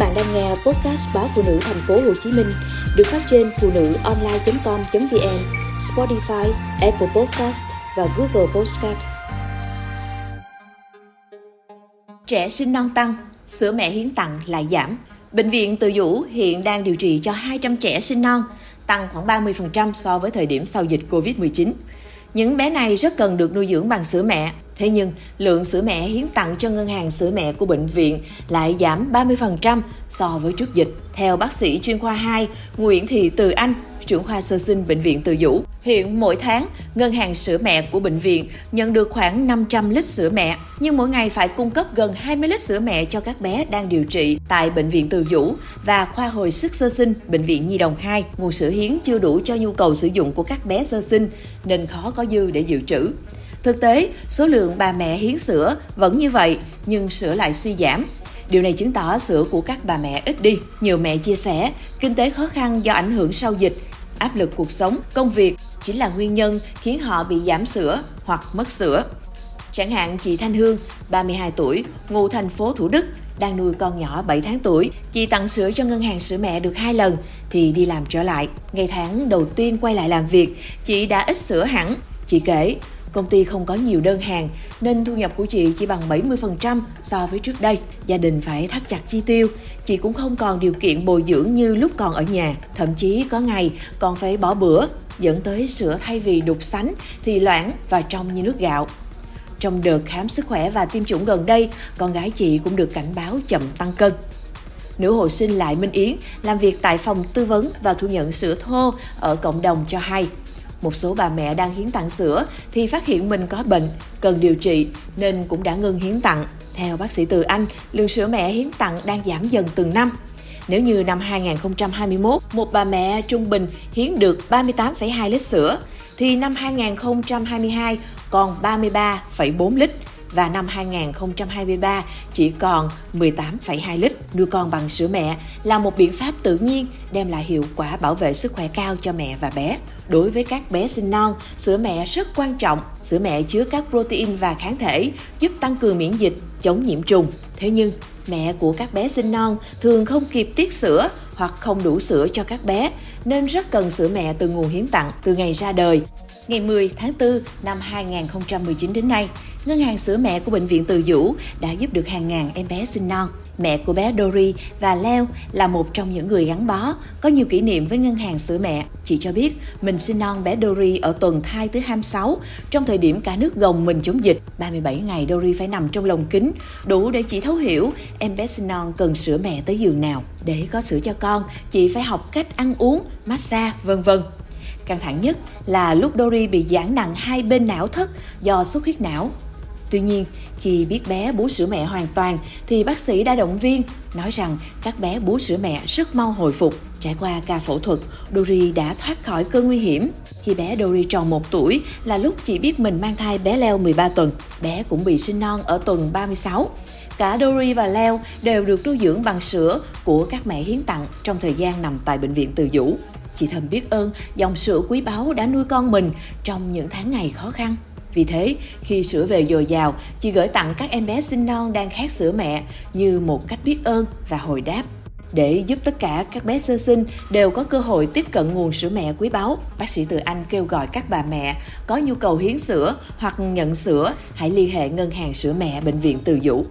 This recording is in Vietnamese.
bạn đang nghe podcast báo phụ nữ thành phố Hồ Chí Minh được phát trên phụ nữ online.com.vn, Spotify, Apple Podcast và Google Podcast. Trẻ sinh non tăng, sữa mẹ hiến tặng lại giảm. Bệnh viện Từ Dũ hiện đang điều trị cho 200 trẻ sinh non, tăng khoảng 30% so với thời điểm sau dịch Covid-19. Những bé này rất cần được nuôi dưỡng bằng sữa mẹ. Thế nhưng, lượng sữa mẹ hiến tặng cho ngân hàng sữa mẹ của bệnh viện lại giảm 30% so với trước dịch. Theo bác sĩ chuyên khoa 2 Nguyễn Thị Từ Anh, trưởng khoa sơ sinh bệnh viện Từ Dũ, hiện mỗi tháng ngân hàng sữa mẹ của bệnh viện nhận được khoảng 500 lít sữa mẹ, nhưng mỗi ngày phải cung cấp gần 20 lít sữa mẹ cho các bé đang điều trị tại bệnh viện Từ Dũ và khoa hồi sức sơ sinh bệnh viện Nhi đồng 2. Nguồn sữa hiến chưa đủ cho nhu cầu sử dụng của các bé sơ sinh nên khó có dư để dự trữ. Thực tế, số lượng bà mẹ hiến sữa vẫn như vậy, nhưng sữa lại suy giảm. Điều này chứng tỏ sữa của các bà mẹ ít đi. Nhiều mẹ chia sẻ, kinh tế khó khăn do ảnh hưởng sau dịch, áp lực cuộc sống, công việc chính là nguyên nhân khiến họ bị giảm sữa hoặc mất sữa. Chẳng hạn chị Thanh Hương, 32 tuổi, ngụ thành phố Thủ Đức, đang nuôi con nhỏ 7 tháng tuổi. Chị tặng sữa cho ngân hàng sữa mẹ được hai lần thì đi làm trở lại. Ngày tháng đầu tiên quay lại làm việc, chị đã ít sữa hẳn. Chị kể, Công ty không có nhiều đơn hàng nên thu nhập của chị chỉ bằng 70% so với trước đây. Gia đình phải thắt chặt chi tiêu, chị cũng không còn điều kiện bồi dưỡng như lúc còn ở nhà. Thậm chí có ngày còn phải bỏ bữa, dẫn tới sữa thay vì đục sánh thì loãng và trong như nước gạo. Trong đợt khám sức khỏe và tiêm chủng gần đây, con gái chị cũng được cảnh báo chậm tăng cân. Nữ hộ sinh Lại Minh Yến làm việc tại phòng tư vấn và thu nhận sữa thô ở cộng đồng cho hay một số bà mẹ đang hiến tặng sữa thì phát hiện mình có bệnh, cần điều trị nên cũng đã ngừng hiến tặng. Theo bác sĩ Từ Anh, lượng sữa mẹ hiến tặng đang giảm dần từng năm. Nếu như năm 2021, một bà mẹ trung bình hiến được 38,2 lít sữa, thì năm 2022 còn 33,4 lít và năm 2023 chỉ còn 18,2 lít. Nuôi con bằng sữa mẹ là một biện pháp tự nhiên đem lại hiệu quả bảo vệ sức khỏe cao cho mẹ và bé. Đối với các bé sinh non, sữa mẹ rất quan trọng. Sữa mẹ chứa các protein và kháng thể giúp tăng cường miễn dịch, chống nhiễm trùng. Thế nhưng, mẹ của các bé sinh non thường không kịp tiết sữa hoặc không đủ sữa cho các bé nên rất cần sữa mẹ từ nguồn hiến tặng từ ngày ra đời. Ngày 10 tháng 4 năm 2019 đến nay, Ngân hàng sữa mẹ của Bệnh viện Từ Dũ đã giúp được hàng ngàn em bé sinh non. Mẹ của bé Dory và Leo là một trong những người gắn bó, có nhiều kỷ niệm với ngân hàng sữa mẹ. Chị cho biết mình sinh non bé Dory ở tuần thai thứ 26, trong thời điểm cả nước gồng mình chống dịch. 37 ngày Dory phải nằm trong lồng kính, đủ để chị thấu hiểu em bé sinh non cần sữa mẹ tới giường nào. Để có sữa cho con, chị phải học cách ăn uống, massage, vân vân. Căng thẳng nhất là lúc Dory bị giãn nặng hai bên não thất do xuất huyết não. Tuy nhiên, khi biết bé bú sữa mẹ hoàn toàn thì bác sĩ đã động viên, nói rằng các bé bú sữa mẹ rất mau hồi phục. Trải qua ca phẫu thuật, Dory đã thoát khỏi cơn nguy hiểm. Khi bé Dory tròn 1 tuổi là lúc chị biết mình mang thai bé Leo 13 tuần. Bé cũng bị sinh non ở tuần 36. Cả Dory và Leo đều được nuôi dưỡng bằng sữa của các mẹ hiến tặng trong thời gian nằm tại bệnh viện Từ Dũ. Chị thầm biết ơn dòng sữa quý báu đã nuôi con mình trong những tháng ngày khó khăn. Vì thế, khi sữa về dồi dào, chị gửi tặng các em bé sinh non đang khát sữa mẹ như một cách biết ơn và hồi đáp. Để giúp tất cả các bé sơ sinh đều có cơ hội tiếp cận nguồn sữa mẹ quý báu, bác sĩ Từ Anh kêu gọi các bà mẹ có nhu cầu hiến sữa hoặc nhận sữa hãy liên hệ ngân hàng sữa mẹ bệnh viện Từ Dũ